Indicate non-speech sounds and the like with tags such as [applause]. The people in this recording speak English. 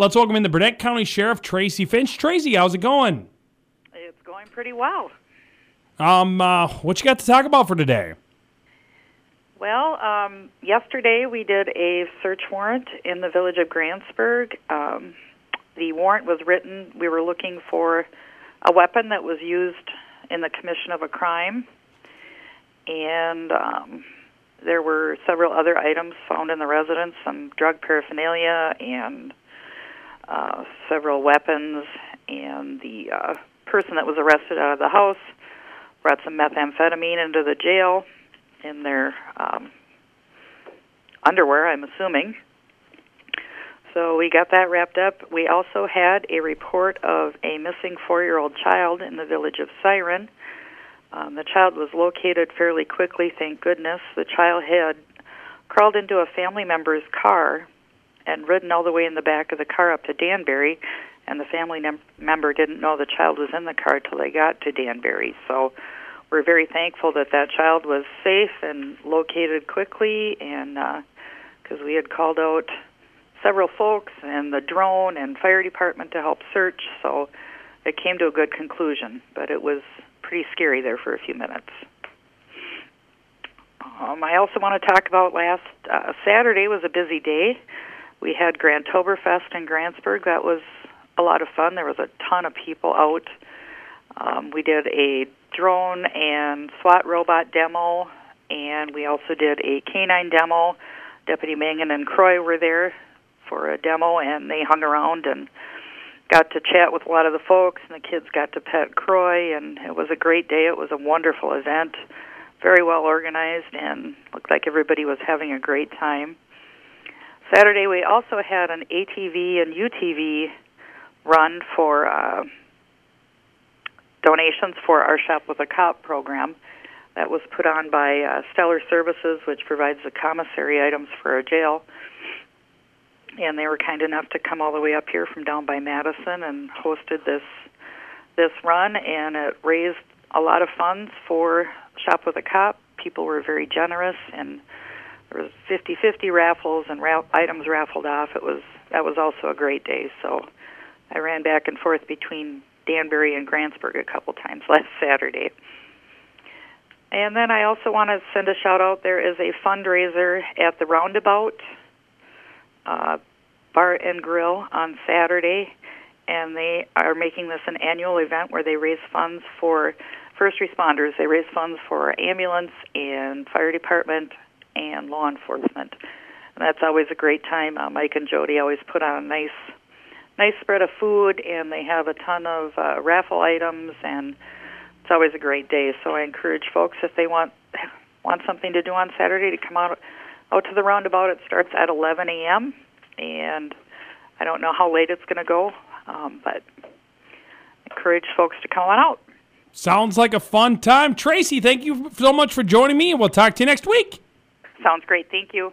Let's welcome in the Burnett County Sheriff Tracy Finch. Tracy, how's it going? It's going pretty well. Um, uh, what you got to talk about for today? Well, um, yesterday we did a search warrant in the village of Grantsburg. Um, the warrant was written. We were looking for a weapon that was used in the commission of a crime, and um, there were several other items found in the residence, some drug paraphernalia and uh, several weapons, and the uh, person that was arrested out of the house brought some methamphetamine into the jail in their um, underwear, I'm assuming. So we got that wrapped up. We also had a report of a missing four year old child in the village of Siren. Um, the child was located fairly quickly, thank goodness. The child had crawled into a family member's car and ridden all the way in the back of the car up to Danbury, and the family num- member didn't know the child was in the car till they got to Danbury. So we're very thankful that that child was safe and located quickly, and because uh, we had called out several folks and the drone and fire department to help search, so it came to a good conclusion. But it was pretty scary there for a few minutes. Um, I also want to talk about last uh, Saturday was a busy day. We had Grantoberfest in Grantsburg. That was a lot of fun. There was a ton of people out. Um, we did a drone and SWAT robot demo, and we also did a canine demo. Deputy Mangan and Croy were there for a demo, and they hung around and got to chat with a lot of the folks, and the kids got to pet Croy, and it was a great day. It was a wonderful event, very well organized, and looked like everybody was having a great time. Saturday, we also had an ATV and UTV run for uh, donations for our Shop with a Cop program that was put on by uh, Stellar Services, which provides the commissary items for our jail. And they were kind enough to come all the way up here from down by Madison and hosted this this run, and it raised a lot of funds for Shop with a Cop. People were very generous, and there was 50-50 raffles and ra- items raffled off. It was that was also a great day. So I ran back and forth between Danbury and Grantsburg a couple times [laughs] last Saturday. And then I also want to send a shout out. There is a fundraiser at the Roundabout uh, Bar and Grill on Saturday, and they are making this an annual event where they raise funds for first responders. They raise funds for ambulance and fire department and law enforcement. And that's always a great time. Uh, Mike and Jody always put on a nice nice spread of food, and they have a ton of uh, raffle items, and it's always a great day. So I encourage folks if they want [sighs] want something to do on Saturday to come out out to the roundabout. It starts at 11 a.m. and I don't know how late it's going to go, um, but encourage folks to come on out. Sounds like a fun time. Tracy, thank you so much for joining me, and we'll talk to you next week. Sounds great. Thank you.